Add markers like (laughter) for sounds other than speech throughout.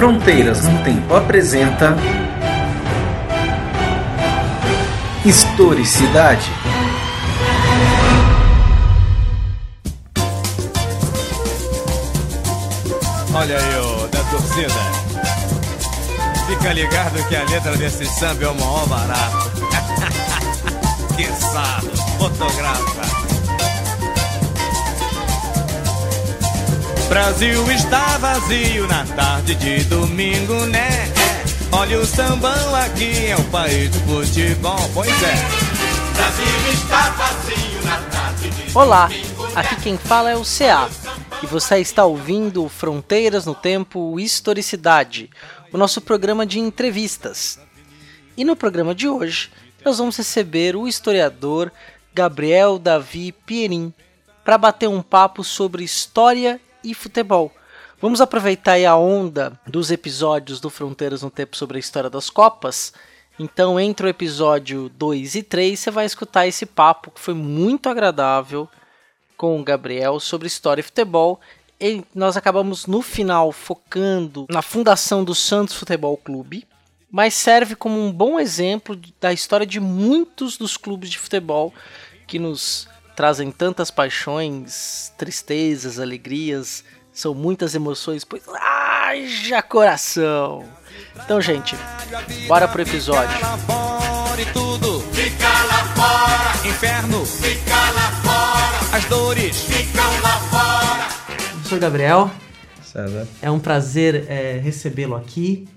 Fronteiras no Tempo apresenta Historicidade. Olha aí, ô, da torcida. Fica ligado que a letra desse samba é o maior barato. (laughs) que sarro, fotografa. Brasil está vazio na tarde de domingo, né? Olha o sambão aqui, é o país do futebol, pois é. Brasil está vazio na tarde de Olá, aqui quem fala é o CA e você está ouvindo Fronteiras no Tempo Historicidade, o nosso programa de entrevistas. E no programa de hoje, nós vamos receber o historiador Gabriel Davi Pierin para bater um papo sobre história e futebol. Vamos aproveitar a onda dos episódios do Fronteiras no Tempo sobre a história das Copas. Então, entre o episódio 2 e 3, você vai escutar esse papo que foi muito agradável com o Gabriel sobre história e futebol. E nós acabamos no final focando na fundação do Santos Futebol Clube, mas serve como um bom exemplo da história de muitos dos clubes de futebol que nos trazem tantas paixões, tristezas, alegrias, são muitas emoções, pois haja coração. Então, gente, bora pro episódio. Fica lá fora tudo. Fica lá fora. Inferno. Fica lá fora. As dores. Ficam lá fora. Professor Gabriel, César. é um prazer é, recebê-lo aqui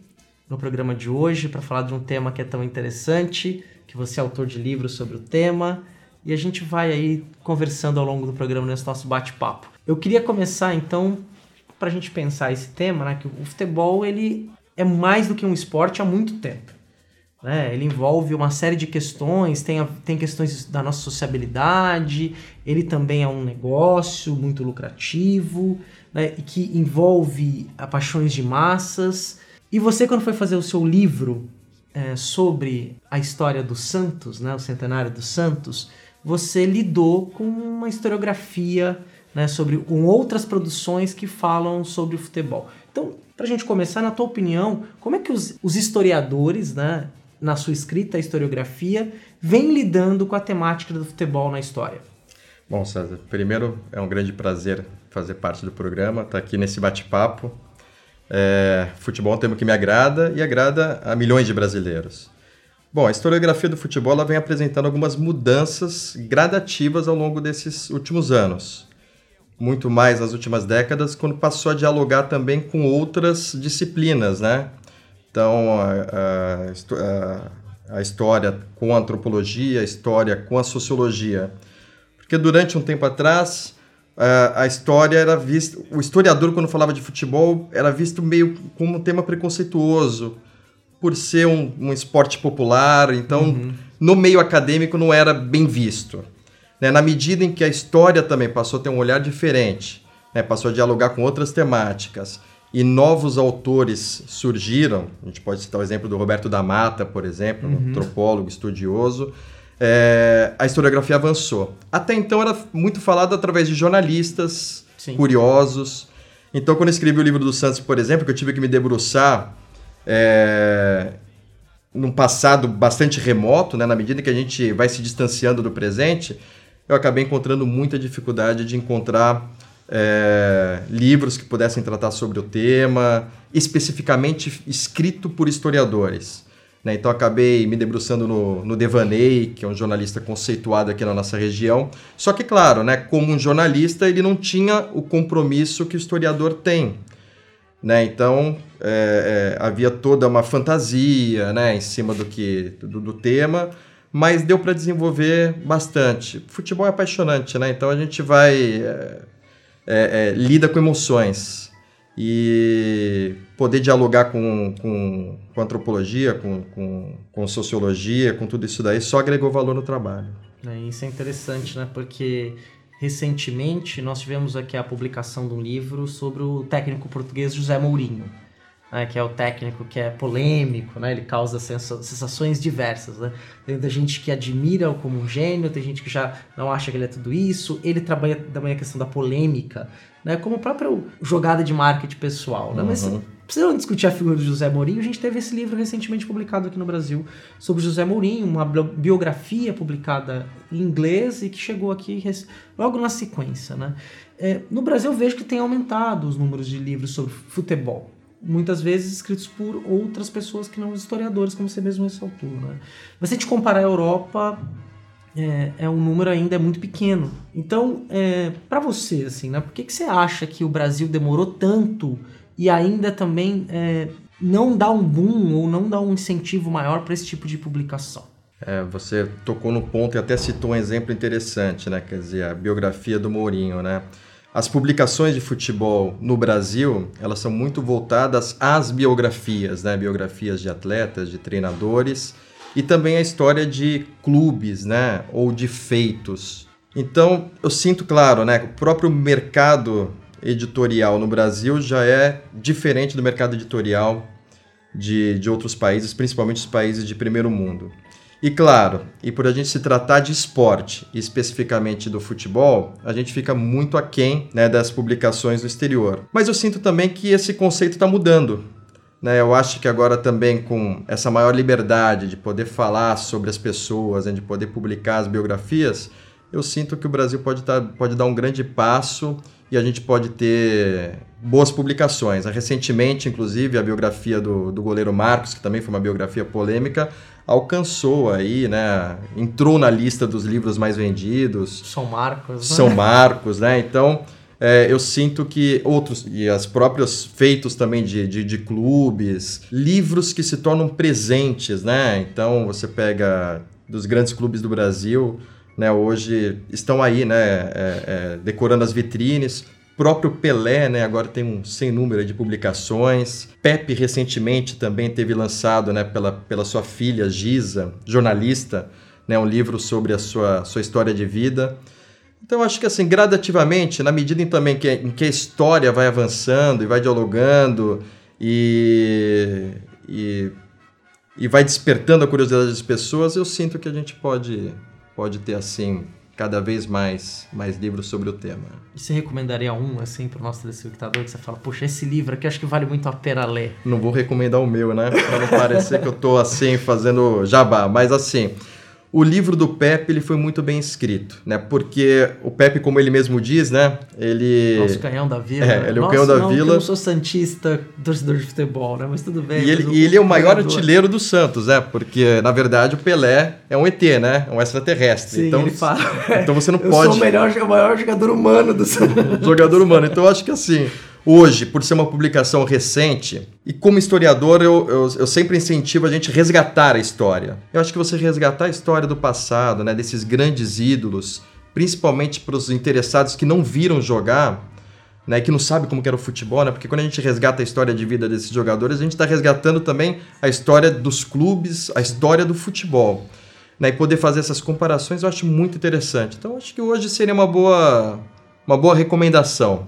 no programa de hoje para falar de um tema que é tão interessante, que você é autor de livros sobre o tema, e a gente vai aí conversando ao longo do programa nesse nosso bate-papo. Eu queria começar então para a gente pensar esse tema, né, que o futebol ele é mais do que um esporte há muito tempo. Né? Ele envolve uma série de questões, tem, a- tem questões da nossa sociabilidade, ele também é um negócio muito lucrativo, né? que envolve a paixões de massas. E você, quando foi fazer o seu livro é, sobre a história do Santos, né? o centenário do Santos, você lidou com uma historiografia né? sobre com outras produções que falam sobre o futebol. Então, para a gente começar, na tua opinião, como é que os, os historiadores, né, na sua escrita, a historiografia, vêm lidando com a temática do futebol na história? Bom, César, primeiro é um grande prazer fazer parte do programa, estar aqui nesse bate-papo. É, futebol é um tema que me agrada e agrada a milhões de brasileiros. Bom, a historiografia do futebol ela vem apresentando algumas mudanças gradativas ao longo desses últimos anos. Muito mais nas últimas décadas, quando passou a dialogar também com outras disciplinas, né? Então, a, a a- história com a antropologia, a história com a sociologia. Porque durante um tempo atrás, a história era vista. O historiador, quando falava de futebol, era visto meio como um tema preconceituoso, por ser um, um esporte popular. Então, no meio acadêmico, não era bem visto. Né? Na medida em que a história também passou a ter um olhar diferente, né? passou a dialogar com outras temáticas. E novos autores surgiram, a gente pode citar o exemplo do Roberto da Mata, por exemplo, um antropólogo estudioso, é, a historiografia avançou. Até então era muito falado através de jornalistas Sim. curiosos. Então, quando eu escrevi o livro do Santos, por exemplo, que eu tive que me debruçar é, num passado bastante remoto, né, na medida que a gente vai se distanciando do presente, eu acabei encontrando muita dificuldade de encontrar é, livros que pudessem tratar sobre o tema, especificamente escrito por historiadores. né? Então acabei me debruçando no, no Devaney, que é um jornalista conceituado aqui na nossa região. Só que, claro, né, como um jornalista, ele não tinha o compromisso que o historiador tem. Né? Então é, é, havia toda uma fantasia né, em cima do que do, do tema, mas deu para desenvolver bastante. Futebol é apaixonante, né? Então a gente vai é, é, é, lida com emoções e poder dialogar com, com, com antropologia, com, com, com sociologia, com tudo isso daí, só agregou valor no trabalho. É, Isso é interessante, né? Porque recentemente nós tivemos aqui a publicação de um livro sobre o técnico português José Mourinho, né? que é o técnico que é polêmico, né? Ele causa sensa- sensações diversas, né? Tem gente que admira-o como um gênio, tem gente que já não acha que ele é tudo isso. Ele trabalha também a questão da polêmica, né? Como própria jogada de marketing pessoal, né? Mas Uhum. precisam discutir a figura do José Mourinho, a gente teve esse livro recentemente publicado aqui no Brasil sobre José Mourinho, uma biografia publicada em inglês e que chegou aqui logo na sequência. Né? É, no Brasil eu vejo que tem aumentado os números de livros sobre futebol muitas vezes escritos por outras pessoas que não os historiadores, como você mesmo ressaltou. Né? Mas se a gente comparar a Europa, é, é um número ainda muito pequeno. Então, é, para você, assim, né, por que, que você acha que o Brasil demorou tanto e ainda também é, não dá um boom ou não dá um incentivo maior para esse tipo de publicação? É, você tocou no ponto e até citou um exemplo interessante, né? Quer dizer, a biografia do Mourinho, né? As publicações de futebol no Brasil, elas são muito voltadas às biografias, né? Biografias de atletas, de treinadores e também a história de clubes, né? Ou de feitos. Então, eu sinto claro, né? O próprio mercado editorial no Brasil já é diferente do mercado editorial de, de outros países, principalmente os países de primeiro mundo. E claro, e por a gente se tratar de esporte, especificamente do futebol, a gente fica muito aquém né, das publicações do exterior. Mas eu sinto também que esse conceito está mudando. Né? Eu acho que agora também com essa maior liberdade de poder falar sobre as pessoas, né, de poder publicar as biografias, eu sinto que o Brasil pode, tá, pode dar um grande passo e a gente pode ter boas publicações. Recentemente, inclusive, a biografia do, do goleiro Marcos, que também foi uma biografia polêmica, alcançou aí, né? Entrou na lista dos livros mais vendidos. São Marcos. Né? São Marcos, né? Então, é, eu sinto que outros, e as próprios feitos também de, de, de, clubes, livros que se tornam presentes, né? Então, você pega dos grandes clubes do Brasil, né, hoje estão aí, né, é, é, decorando as vitrines. Próprio Pelé, né, agora tem um sem número de publicações. Pepe recentemente também teve lançado, né, pela, pela sua filha Giza, jornalista, né, um livro sobre a sua, sua história de vida. Então acho que assim, gradativamente, na medida em também que, em que a história vai avançando e vai dialogando e, e, e vai despertando a curiosidade das pessoas, eu sinto que a gente pode pode ter assim cada vez mais mais livros sobre o tema. E você recomendaria um assim para o nosso telespectador que você fala, poxa, esse livro aqui acho que vale muito a pena ler? Não vou recomendar o meu, né? Para não parecer que eu tô assim fazendo jabá, mas assim, o livro do Pepe ele foi muito bem escrito, né? Porque o Pepe, como ele mesmo diz, né? Ele. Nosso canhão da vila. É, ele é o canhão da não, vila. Eu não sou santista, torcedor de futebol, né? Mas tudo bem. E ele, e ele é o maior artilheiro do Santos, né? Porque, na verdade, o Pelé é um ET, né? É um extraterrestre. Sim, então, ele fala. Então você não eu pode. Eu sou o, melhor, o maior jogador humano do Santos. (laughs) jogador humano. Então eu acho que assim hoje, por ser uma publicação recente, e como historiador, eu, eu, eu, sempre incentivo a gente resgatar a história. Eu acho que você resgatar a história do passado, né, desses grandes ídolos, principalmente para os interessados que não viram jogar, né, que não sabem como era o futebol, né, porque quando a gente resgata a história de vida desses jogadores, a gente está resgatando também a história dos clubes, a história do futebol. Né, e poder fazer essas comparações eu acho muito interessante. Então, acho que hoje seria uma boa, uma boa recomendação.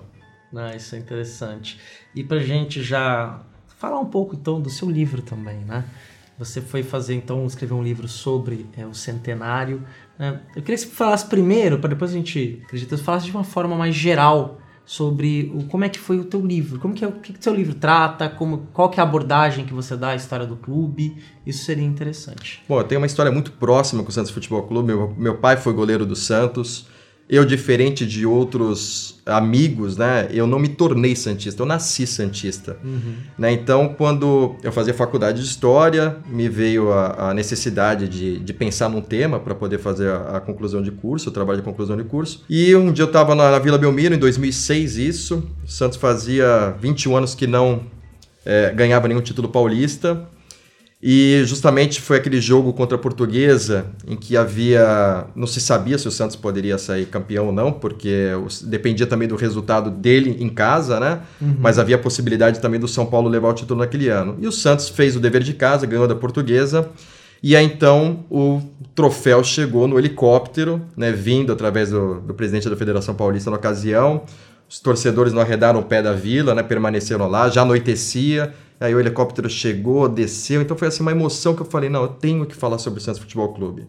Ah, isso é interessante. E para gente já falar um pouco então do seu livro também, né? Você foi fazer então escrever um livro sobre é, o centenário. Né? Eu queria que você falasse primeiro, para depois a gente, acredita, falasse de uma forma mais geral sobre o, como é que foi o teu livro, como que é o que, que seu livro trata, como qual que é a abordagem que você dá à história do clube. Isso seria interessante. Bom, eu tenho uma história muito próxima com o Santos Futebol Clube. Meu, meu pai foi goleiro do Santos. Eu, diferente de outros amigos, né, eu não me tornei santista, eu nasci santista. Uhum. Né? Então, quando eu fazia faculdade de história, me veio a, a necessidade de, de, pensar num tema para poder fazer a, a, conclusão de curso, o trabalho de conclusão de curso. E um dia eu estava na, na, Vila Belmiro, em 2006, isso. O Santos fazia 21 anos que não é, ganhava nenhum título paulista. E justamente foi aquele jogo contra a Portuguesa em que havia. Não se sabia se o Santos poderia sair campeão ou não, porque dependia também do resultado dele em casa, né? Uhum. Mas havia a possibilidade também do São Paulo levar o título naquele ano. E o Santos fez o dever de casa, ganhou da Portuguesa. E aí então o troféu chegou no helicóptero, né, vindo através do, do presidente da Federação Paulista na ocasião. Os torcedores não arredaram o pé da vila, né, permaneceram lá, já anoitecia Aí o helicóptero chegou, desceu, então foi assim uma emoção que eu falei, não, eu tenho que falar sobre o Santos Futebol Clube.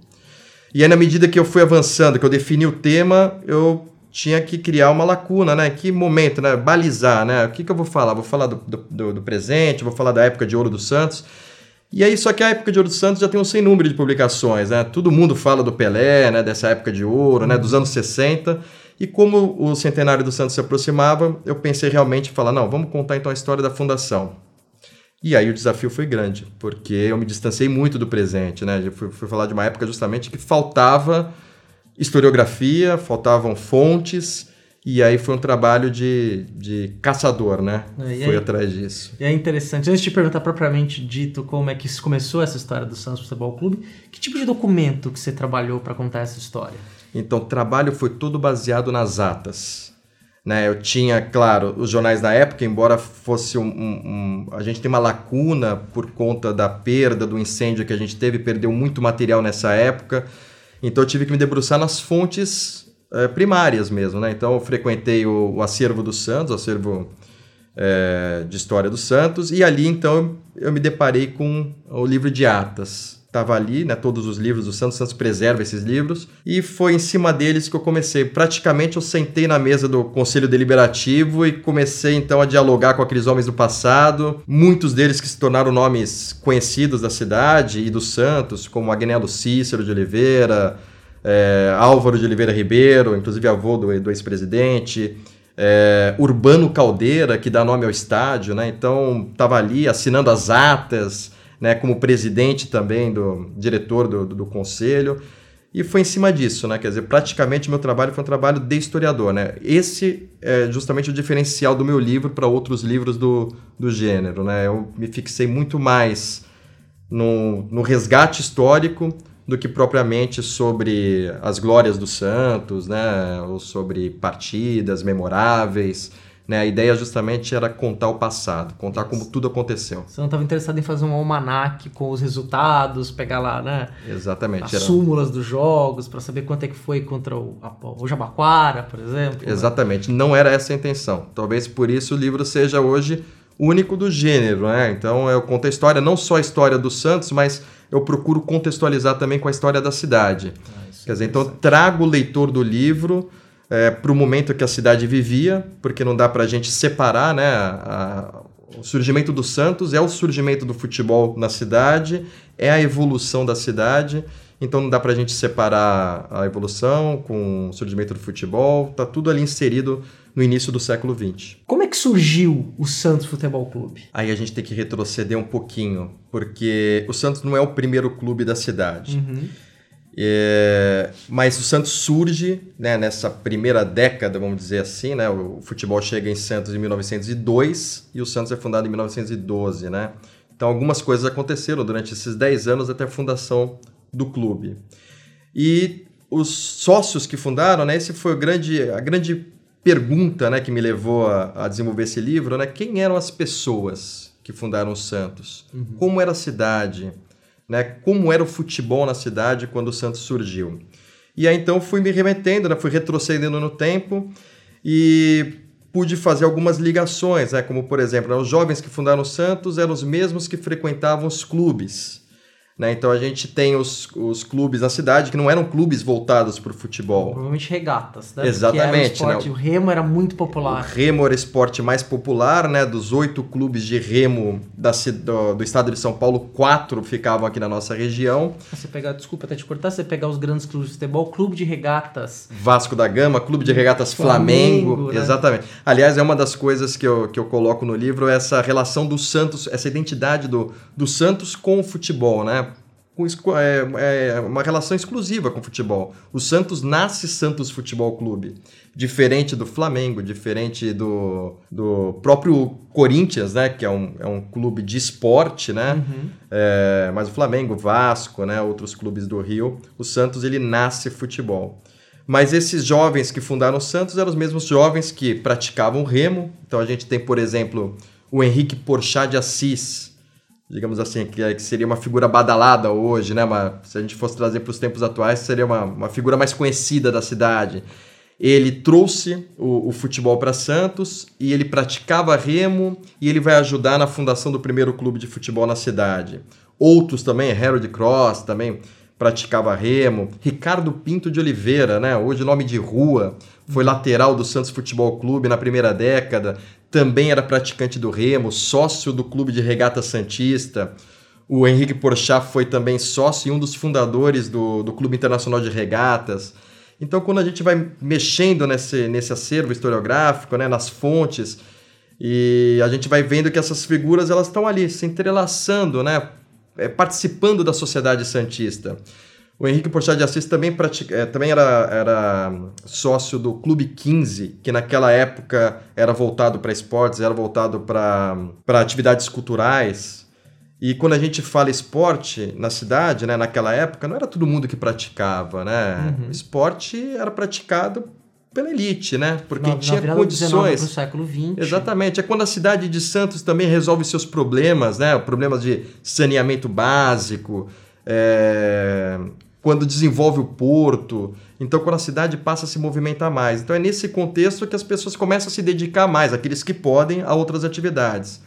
E aí na medida que eu fui avançando, que eu defini o tema, eu tinha que criar uma lacuna, né? Que momento, né? Balizar, né? O que, que eu vou falar? Vou falar do, do, do presente, vou falar da época de ouro do Santos. E aí, só que a época de ouro do Santos já tem um sem número de publicações, né? Todo mundo fala do Pelé, né? Dessa época de ouro, né? Dos anos 60. E como o centenário do Santos se aproximava, eu pensei realmente em falar, não, vamos contar então a história da fundação. E aí o desafio foi grande, porque eu me distanciei muito do presente, né? Eu fui, fui falar de uma época justamente que faltava historiografia, faltavam fontes, e aí foi um trabalho de, de caçador, né? É, foi atrás disso. E é interessante, antes de perguntar propriamente dito como é que começou essa história do Santos Futebol Clube, que tipo de documento que você trabalhou para contar essa história? Então, o trabalho foi todo baseado nas atas. Né, eu tinha, claro, os jornais da época, embora fosse um, um, um, A gente tem uma lacuna por conta da perda, do incêndio que a gente teve, perdeu muito material nessa época. Então eu tive que me debruçar nas fontes é, primárias mesmo, né? Então eu frequentei o, o acervo do Santos, o acervo é, de história do Santos, e ali então eu me deparei com o livro de atas estava ali, né, todos os livros do Santos, Santos preserva esses livros, e foi em cima deles que eu comecei. Praticamente eu sentei na mesa do Conselho Deliberativo e comecei então a dialogar com aqueles homens do passado, muitos deles que se tornaram nomes conhecidos da cidade e do Santos, como Agnello Cícero de Oliveira, é, Álvaro de Oliveira Ribeiro, inclusive avô do, do ex-presidente, é, Urbano Caldeira, que dá nome ao estádio, né? Então, estava ali assinando as atas, né, como presidente também, do diretor do, do, do, conselho. E foi em cima disso, né? Quer dizer, praticamente meu trabalho foi um trabalho de historiador, né? Esse é justamente o diferencial do meu livro para outros livros do, do gênero, né? Eu me fixei muito mais no, no resgate histórico do que propriamente sobre as glórias do Santos, né? Ou sobre partidas memoráveis. Né? A ideia justamente era contar o passado, contar como tudo aconteceu. Você não estava interessado em fazer um almanac com os resultados, pegar lá, né? Exatamente. As era... súmulas dos jogos, para saber quanto é que foi contra o, o Jabaquara, por exemplo. Né? Exatamente. Né? Não era essa a intenção. Talvez por isso o livro seja hoje único do gênero, né? Então eu conto a história, não só a história do Santos, mas eu procuro contextualizar também com a história da cidade. Ah, Quer dizer, então eu trago o leitor do livro é, para o momento que a cidade vivia, porque não dá para a gente separar, né? A, o surgimento do Santos é o surgimento do futebol na cidade, é a evolução da cidade. Então não dá para a gente separar a evolução com o surgimento do futebol. Tá tudo ali inserido no início do século XX. Como é que surgiu o Santos Futebol Clube? Aí a gente tem que retroceder um pouquinho, porque o Santos não é o primeiro clube da cidade. Uhum. É, mas o Santos surge né, nessa primeira década, vamos dizer assim, né? O futebol chega em Santos em 1902 e o Santos é fundado em 1912, né? Então algumas coisas aconteceram durante esses 10 anos até a fundação do clube. E os sócios que fundaram, né? Esse foi grande, a grande pergunta, né, que me levou a, a desenvolver esse livro, né? Quem eram as pessoas que fundaram o Santos? Uhum. Como era a cidade? Né, como era o futebol na cidade quando o Santos surgiu. E aí então fui me remetendo, né, fui retrocedendo no tempo e pude fazer algumas ligações, né, como por exemplo, né, os jovens que fundaram o Santos eram os mesmos que frequentavam os clubes. Né? Então a gente tem os, os clubes na cidade que não eram clubes voltados para o futebol. Provavelmente regatas, né? Exatamente. O, esporte, né? o remo era muito popular. O remo era o esporte mais popular, né? Dos oito clubes de remo da, do, do, estado de São Paulo, quatro ficavam aqui na nossa região. Você pegar, desculpa até te cortar, você pegar os grandes clubes de futebol, clube de regatas. Vasco da Gama, clube de regatas Flamengo. Flamengo né? Exatamente. Aliás, é uma das coisas que eu, que eu coloco no livro, essa relação do Santos, essa identidade do, do Santos com o futebol, né? Com é, é, uma relação exclusiva com o futebol. O Santos nasce Santos Futebol Clube, diferente do Flamengo, diferente do, do próprio Corinthians, né, que é um, é um clube de esporte, né, uhum. é, mas o Flamengo, Vasco, né, outros clubes do Rio, o Santos ele nasce futebol. Mas esses jovens que fundaram o Santos eram os mesmos jovens que praticavam remo. Então a gente tem, por exemplo, o Henrique Porchat de Assis, digamos assim, que, que seria uma figura badalada hoje, né? Uma, se a gente fosse trazer para os tempos atuais, seria uma, uma figura mais conhecida da cidade. Ele trouxe o, o futebol para Santos e ele praticava remo e ele vai ajudar na fundação do primeiro clube de futebol na cidade. Outros também, Harold Cross também praticava remo. Ricardo Pinto de Oliveira, né? hoje nome de rua, foi lateral do Santos Futebol Clube na primeira década, também era praticante do remo, sócio do Clube de Regata Santista. O Henrique Porchat foi também sócio e um dos fundadores do, do Clube Internacional de Regatas. Então, quando a gente vai mexendo nesse, nesse acervo historiográfico, né, nas fontes, e a gente vai vendo que essas figuras elas estão ali se entrelaçando, né, é, participando da sociedade santista. O Henrique Porchat de Assis também, pratica, é, também era, era sócio do Clube 15, que naquela época era voltado para esportes, era voltado para atividades culturais. E quando a gente fala esporte na cidade, né, naquela época, não era todo mundo que praticava, né? Uhum. Esporte era praticado pela elite, né? Porque na, tinha na condições. Do século XX. Exatamente. É quando a cidade de Santos também resolve seus problemas, né? Problemas de saneamento básico, é... quando desenvolve o porto. Então, quando a cidade passa a se movimentar mais. Então, é nesse contexto que as pessoas começam a se dedicar mais, aqueles que podem, a outras atividades.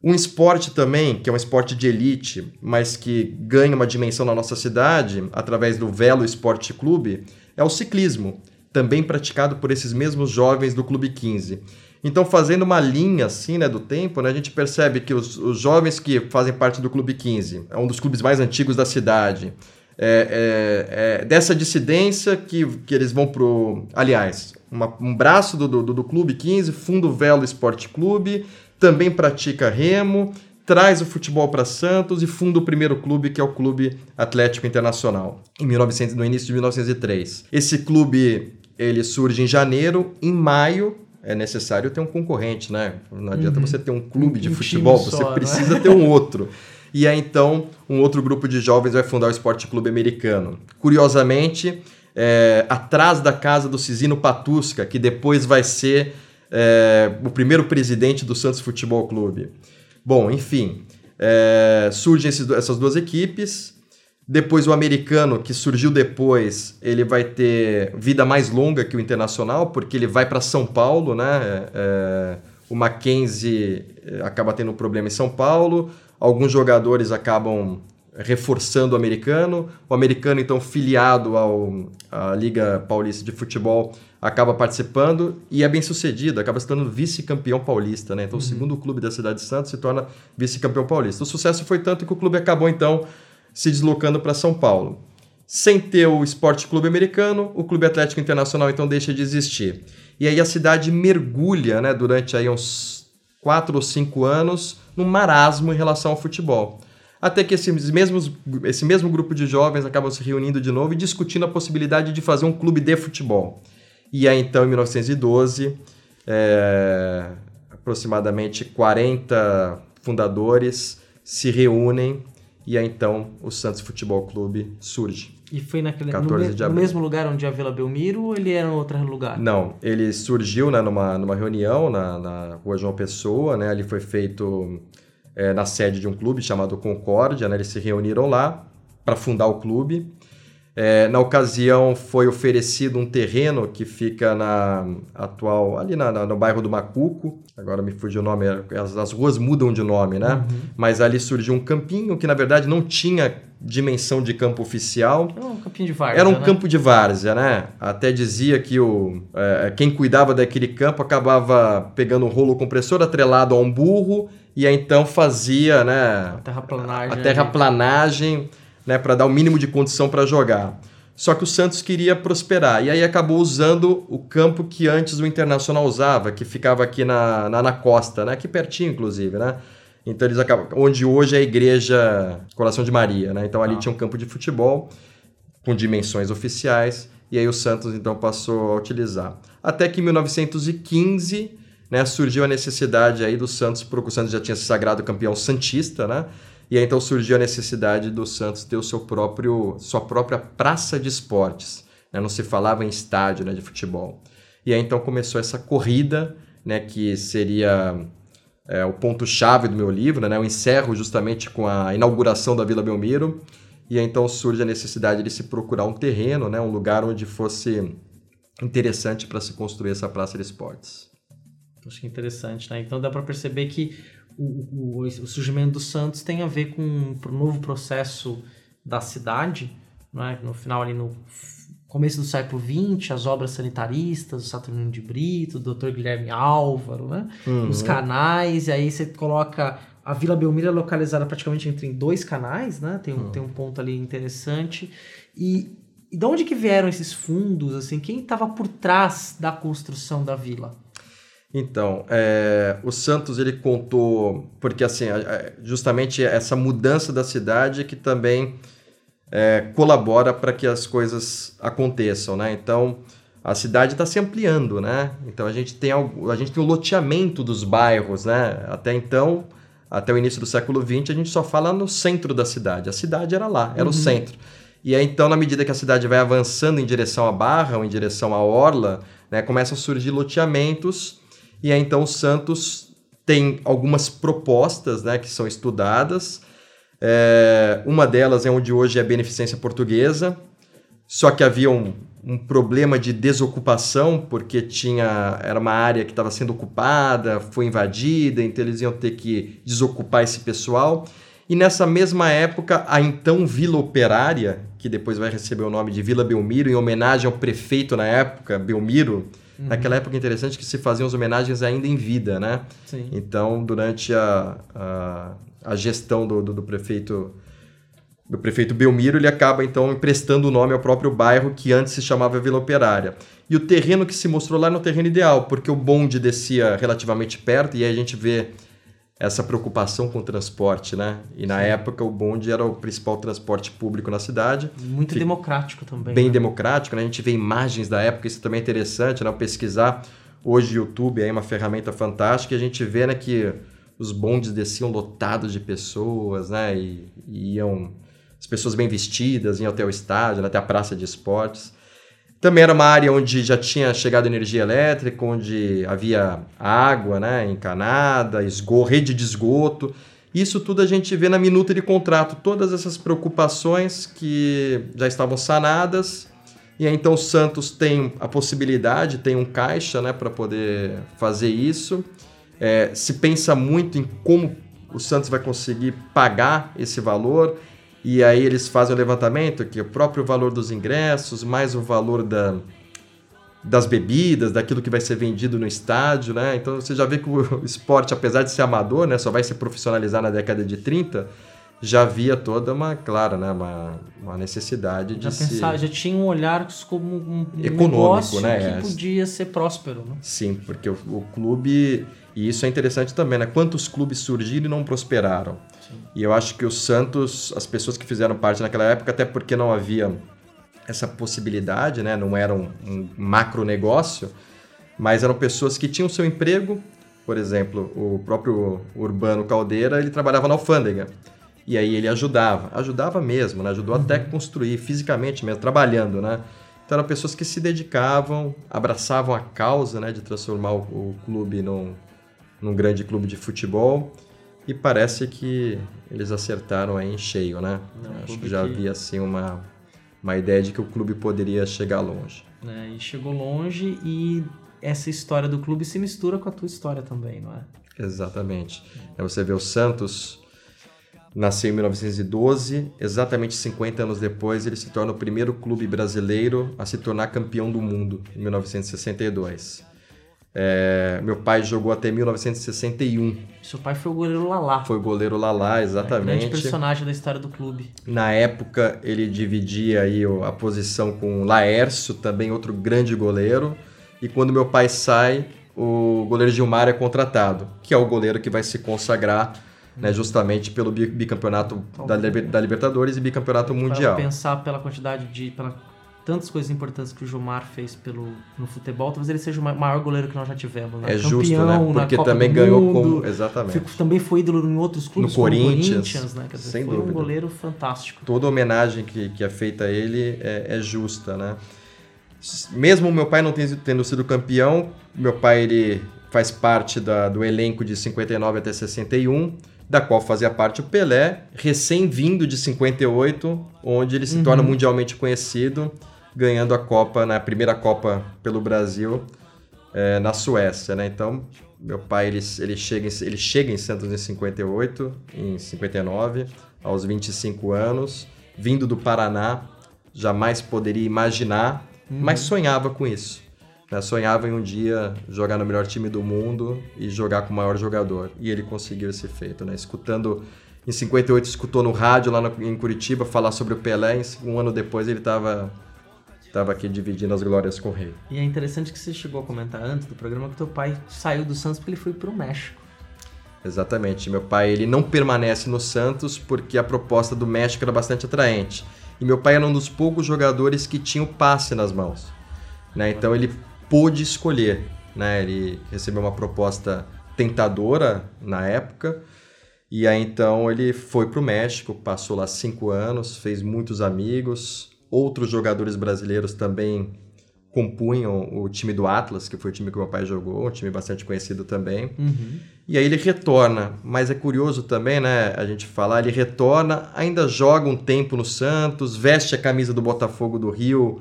Um esporte também, que é um esporte de elite, mas que ganha uma dimensão na nossa cidade, através do Velo Esporte Clube, é o ciclismo também praticado por esses mesmos jovens do Clube 15. Então, fazendo uma linha assim, né, do tempo, né, a gente percebe que os, os jovens que fazem parte do Clube 15, é um dos clubes mais antigos da cidade, é, é, é dessa dissidência que, que eles vão pro. Aliás, uma, um braço do, do, do Clube 15, Fundo Velo Esporte Clube, também pratica remo, traz o futebol para Santos e funda o primeiro clube, que é o Clube Atlético Internacional, em 1900, no início de 1903. Esse clube ele surge em janeiro, em maio é necessário ter um concorrente, né? Não adianta uhum. você ter um clube de um futebol, você só, precisa né? ter um outro. (laughs) E aí então um outro grupo de jovens vai fundar o Esporte Clube Americano. Curiosamente, é, atrás da casa do Cisino Patusca, que depois vai ser é, o primeiro presidente do Santos Futebol Clube. Bom, enfim, é, surgem esses, essas duas equipes. Depois o americano, que surgiu depois, ele vai ter vida mais longa que o internacional, porque ele vai para São Paulo, né? É, é, o Mackenzie é, acaba tendo um problema em São Paulo, alguns jogadores acabam reforçando o americano, o americano então filiado ao, à Liga Paulista de Futebol acaba participando e é bem sucedido, acaba se tornando vice-campeão paulista, né? Então uhum. o segundo clube da cidade de Santos se torna vice-campeão paulista. O sucesso foi tanto que o clube acabou então se deslocando para São Paulo. Sem ter o Esporte Clube Americano, o Clube Atlético Internacional então deixa de existir. E aí a cidade mergulha, né, durante aí uns quatro ou cinco anos, num marasmo em relação ao futebol. Até que esses mesmos, esse mesmo grupo de jovens acabam se reunindo de novo e discutindo a possibilidade de fazer um clube de futebol. E aí então, em 1912, é, aproximadamente 40 fundadores se reúnem e aí então o Santos Futebol Clube surge. E foi naquele, no, me, no, mesmo lugar onde a Vila Belmiro ou ele era em outro lugar? Não, ele surgiu né, numa, numa reunião na, na rua João Pessoa, né, ali foi feito é, na sede de um clube chamado Concórdia, né, eles se reuniram lá para fundar o clube. É, na ocasião foi oferecido um terreno que fica na atual, ali na, na, no bairro do Macuco, agora me fugiu o nome, as, as ruas mudam de nome, né? Uhum. Mas ali surgiu um campinho que na verdade não tinha dimensão de campo oficial. Era um campinho de várzea. Era um né? campo de várzea, né? Até dizia que o, é, quem cuidava daquele campo acabava pegando um rolo compressor atrelado a um burro e aí então fazia, né? A terraplanagem. A terraplanagem né, para dar o mínimo de condição para jogar. Só que o Santos queria prosperar e aí acabou usando o campo que antes o Internacional usava, que ficava aqui na, na, na costa, né? aqui pertinho, inclusive, né? Então eles acabam, onde hoje é a igreja Coração de Maria, né? Então ali ah. tinha um campo de futebol com dimensões oficiais e aí o Santos então passou a utilizar. Até que em 1915, né, surgiu a necessidade aí do Santos, porque o Santos já tinha se sagrado campeão santista, né? E aí então surgiu a necessidade do Santos ter o seu próprio, sua própria praça de esportes. Né? Não se falava em estádio né, de futebol. E aí então começou essa corrida, né, que seria é, o ponto-chave do meu livro. Né? Eu encerro justamente com a inauguração da Vila Belmiro. E aí então surge a necessidade de se procurar um terreno, né, um lugar onde fosse interessante para se construir essa praça de esportes. Acho que interessante, né? Então dá para perceber que o, o, o, surgimento do Santos tem a ver com um novo processo da cidade né? no final ali no começo do século XX, as obras sanitaristas, o Saturnino de Brito, o Dr. Guilherme Álvaro, né? Uhum. Os canais, e aí você coloca a Vila Belmiro é localizada praticamente entre dois canais, né? Tem um, tem um ponto ali interessante. E, e de onde que vieram esses fundos, assim? Quem estava por trás da construção da vila? Então, é, o Santos ele contou, porque assim, justamente essa mudança da cidade que também é, colabora para que as coisas aconteçam, né? Então, a cidade está se ampliando, né? Então a gente tem a gente tem o loteamento dos bairros, né? Até então, até o início do século XX, a gente só fala no centro da cidade. A cidade era lá, era uhum. o centro. E aí, então, na medida que a cidade vai avançando em direção à Barra ou em direção à Orla, né, começam a surgir loteamentos. E aí, então, o Santos tem algumas propostas né, que são estudadas. É, uma delas é onde hoje é a Beneficência Portuguesa, só que havia um, um problema de desocupação, porque tinha era uma área que estava sendo ocupada, foi invadida, então eles iam ter que desocupar esse pessoal. E nessa mesma época, a então Vila Operária, que depois vai receber o nome de Vila Belmiro, em homenagem ao prefeito na época, Belmiro, Uhum. Naquela época interessante que se faziam as homenagens ainda em vida, né? Sim. Então, durante a, a, a gestão do, do, do, prefeito do prefeito Belmiro, ele acaba então emprestando o nome ao próprio bairro que antes se chamava Vila Operária. E o terreno que se mostrou lá era um terreno ideal, porque o bonde descia relativamente perto e aí a gente vê essa preocupação com o transporte, né? E na Sim. época o bonde era o principal transporte público na cidade. Muito democrático também. Bem né? democrático, né? A gente vê imagens da época, isso também é interessante, né? Pesquisar. Hoje o YouTube é uma ferramenta fantástica e a gente vê né, que os bondes desciam lotados de pessoas, né? E, e iam as pessoas bem vestidas, iam até o estádio, né? até a praça de esportes. Também era uma área onde já tinha chegado energia elétrica, onde havia água né, encanada, esgoto, rede de esgoto. Isso tudo a gente vê na minuta de contrato, todas essas preocupações que já estavam sanadas. E aí, então o Santos tem a possibilidade, tem um caixa né, para poder fazer isso. É, se pensa muito em como o Santos vai conseguir pagar esse valor. E aí eles fazem o levantamento que o próprio valor dos ingressos, mais o valor da, das bebidas, daquilo que vai ser vendido no estádio, né? Então você já vê que o (laughs) esporte, apesar de ser amador, né, só vai se profissionalizar na década de 30, já havia toda uma, claro, né, uma, uma necessidade de já se... Pensar, já tinha um olhar como um econômico, né? que podia ser próspero, né? Sim, porque o, o clube e isso é interessante também, né? Quantos clubes surgiram e não prosperaram? E eu acho que o Santos, as pessoas que fizeram parte naquela época, até porque não havia essa possibilidade, né? não era um, um macro negócio, mas eram pessoas que tinham seu emprego. Por exemplo, o próprio Urbano Caldeira, ele trabalhava na alfândega. E aí ele ajudava, ajudava mesmo, né? ajudou uhum. até a construir fisicamente mesmo, trabalhando, né? Então eram pessoas que se dedicavam, abraçavam a causa, né, de transformar o, o clube num, num grande clube de futebol. E parece que eles acertaram aí em cheio, né? Não, Acho que já que... havia assim uma, uma ideia de que o clube poderia chegar longe. É, e chegou longe e essa história do clube se mistura com a tua história também, não é? Exatamente. É, você vê o Santos nasceu em 1912, exatamente 50 anos depois ele se torna o primeiro clube brasileiro a se tornar campeão do mundo em 1962. É, meu pai jogou até 1961. Seu pai foi o goleiro Lalá. Foi o goleiro Lalá, exatamente. É, grande personagem da história do clube. Na época, ele dividia aí a posição com Laércio, também outro grande goleiro. E quando meu pai sai, o goleiro Gilmar é contratado, que é o goleiro que vai se consagrar né, justamente pelo bicampeonato da, da Libertadores e bicampeonato mundial. Para pensar pela quantidade de... Pela tantas coisas importantes que o Gilmar fez pelo, no futebol, talvez ele seja o maior goleiro que nós já tivemos. Né? É Campeão, justo, né? Porque também ganhou mundo, com... Exatamente. também foi ídolo em outros clubes, no Corinthians, Corinthians né? Dizer, sem foi dúvida. um goleiro fantástico. Toda homenagem que, que é feita a ele é, é justa, né? Mesmo meu pai não tendo sido campeão, meu pai ele faz parte da, do elenco de 59 até 61, da qual fazia parte o Pelé, recém-vindo de 58, onde ele se uhum. torna mundialmente conhecido ganhando a Copa, na né, primeira Copa pelo Brasil, é, na Suécia, né? Então, meu pai, ele, ele, chega, em, ele chega em Santos em 58, em 59, aos 25 anos, vindo do Paraná, jamais poderia imaginar, uhum. mas sonhava com isso. Né? Sonhava em um dia jogar no melhor time do mundo e jogar com o maior jogador. E ele conseguiu esse feito, né? Escutando em 58 escutou no rádio lá no, em Curitiba falar sobre o Pelé, um ano depois ele estava tava aqui dividindo as glórias com o rei. E é interessante que você chegou a comentar antes do programa que teu pai saiu do Santos porque ele foi para o México. Exatamente. Meu pai ele não permanece no Santos porque a proposta do México era bastante atraente. E meu pai era um dos poucos jogadores que tinha o passe nas mãos. Né? Então ele pôde escolher. Né? Ele recebeu uma proposta tentadora na época e aí então ele foi para o México, passou lá cinco anos, fez muitos amigos. Outros jogadores brasileiros também compunham o time do Atlas, que foi o time que meu pai jogou, um time bastante conhecido também. Uhum. E aí ele retorna, mas é curioso também, né, a gente falar, ele retorna, ainda joga um tempo no Santos, veste a camisa do Botafogo do Rio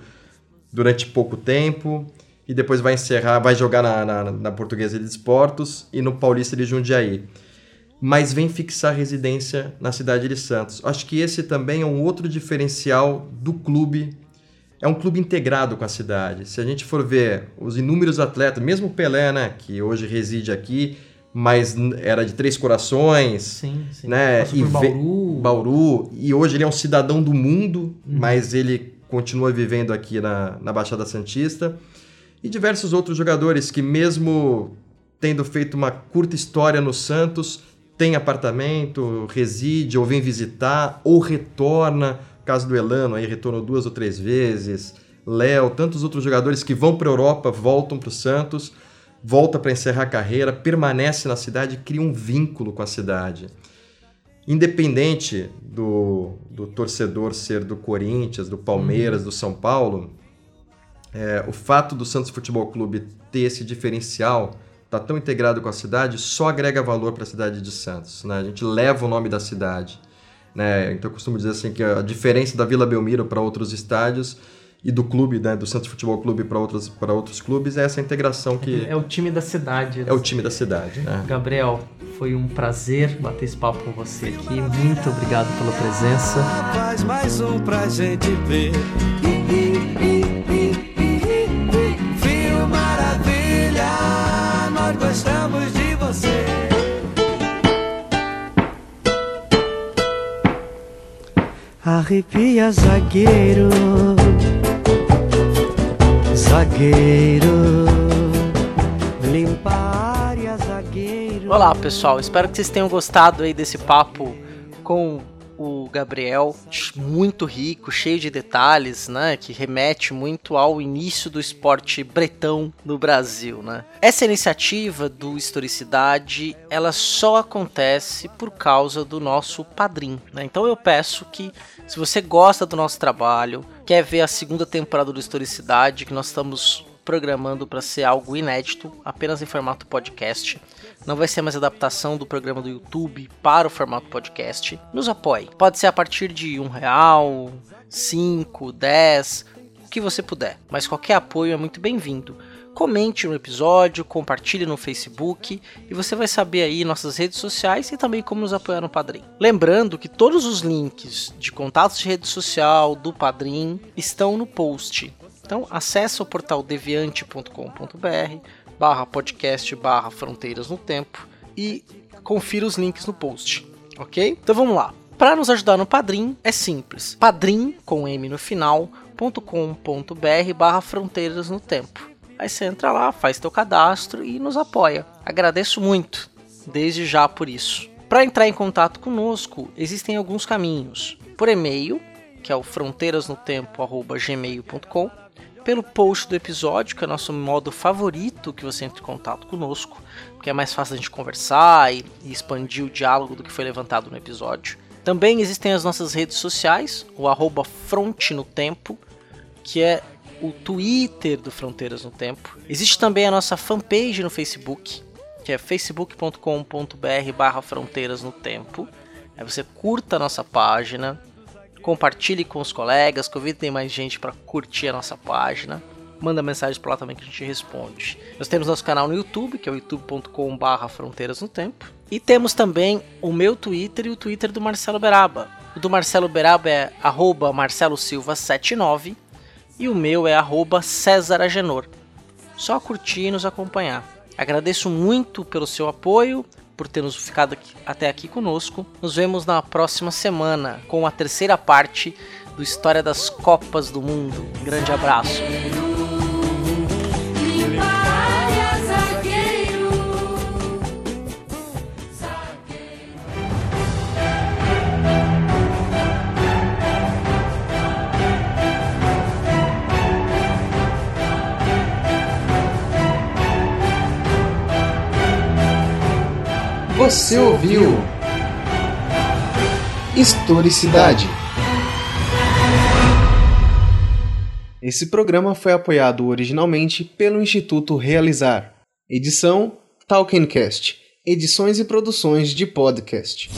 durante pouco tempo, e depois vai encerrar, vai jogar na, na, na Portuguesa de Esportos e no Paulista de Jundiaí mas vem fixar residência na cidade de Santos. Acho que esse também é um outro diferencial do clube. É um clube integrado com a cidade. Se a gente for ver os inúmeros atletas, mesmo o Pelé, né, que hoje reside aqui, mas era de Três Corações, sim, sim. né, e Bauru. Bauru, e hoje ele é um cidadão do mundo, uhum. mas ele continua vivendo aqui na, na Baixada Santista. E diversos outros jogadores que mesmo tendo feito uma curta história no Santos, tem apartamento, reside ou vem visitar ou retorna. Caso do Elano, aí retornou duas ou três vezes. Léo, tantos outros jogadores que vão para a Europa, voltam para o Santos, volta para encerrar a carreira, permanece na cidade, cria um vínculo com a cidade. Independente do, do torcedor ser do Corinthians, do Palmeiras, uhum. do São Paulo, é, o fato do Santos Futebol Clube ter esse diferencial está tão integrado com a cidade, só agrega valor para a cidade de Santos. Né? A gente leva o nome da cidade. Né? Então eu costumo dizer assim que a diferença da Vila Belmiro para outros estádios e do clube, né, do Santos Futebol Clube para outros, para outros clubes, é essa integração que... É o time da cidade. É o time da cidade, né? Gabriel, foi um prazer bater esse papo com você aqui. Muito obrigado pela presença. Faz mais um pra gente ver. Gostamos de você. Arrepia, zagueiro, zagueiro, limpa a área, zagueiro. Olá pessoal, espero que vocês tenham gostado aí desse papo com o Gabriel, muito rico, cheio de detalhes, né, que remete muito ao início do esporte bretão no Brasil, né? Essa iniciativa do Historicidade, ela só acontece por causa do nosso padrinho, né? Então eu peço que se você gosta do nosso trabalho, quer ver a segunda temporada do Historicidade, que nós estamos programando para ser algo inédito, apenas em formato podcast, não vai ser mais adaptação do programa do YouTube para o formato podcast. Nos apoie. Pode ser a partir de um real, cinco, dez, o que você puder. Mas qualquer apoio é muito bem-vindo. Comente no episódio, compartilhe no Facebook e você vai saber aí nossas redes sociais e também como nos apoiar no Padrim. Lembrando que todos os links de contatos de rede social do Padrim estão no post. Então acesse o portal deviante.com.br barra podcast barra fronteiras no tempo e confira os links no post, ok? Então vamos lá. Para nos ajudar no Padrim é simples. Padrim com M no final .com.br barra fronteiras no tempo. Aí você entra lá, faz teu cadastro e nos apoia. Agradeço muito, desde já por isso. Para entrar em contato conosco, existem alguns caminhos. Por e-mail, que é o fronteirasnotempo@gmail.com pelo post do episódio, que é o nosso modo favorito que você entre em contato conosco, porque é mais fácil a gente conversar e, e expandir o diálogo do que foi levantado no episódio. Também existem as nossas redes sociais, o arroba Fronte no Tempo, que é o Twitter do Fronteiras no Tempo. Existe também a nossa fanpage no Facebook, que é facebook.com.br barra Fronteiras no Tempo. Aí você curta a nossa página, compartilhe com os colegas, convidem mais gente para curtir a nossa página. Manda mensagem para lá também que a gente responde. Nós temos nosso canal no YouTube, que é o youtube.com/fronteiras no tempo, e temos também o meu Twitter e o Twitter do Marcelo Beraba. O do Marcelo Beraba é arroba Marcelo Silva79 e o meu é arroba César Agenor. Só curtir e nos acompanhar. Agradeço muito pelo seu apoio, por ter nos ficado aqui, até aqui conosco. Nos vemos na próxima semana com a terceira parte do História das Copas do Mundo. grande abraço. Você ouviu Historicidade. Esse programa foi apoiado originalmente pelo Instituto Realizar. Edição Talkencast. Edições e produções de podcast.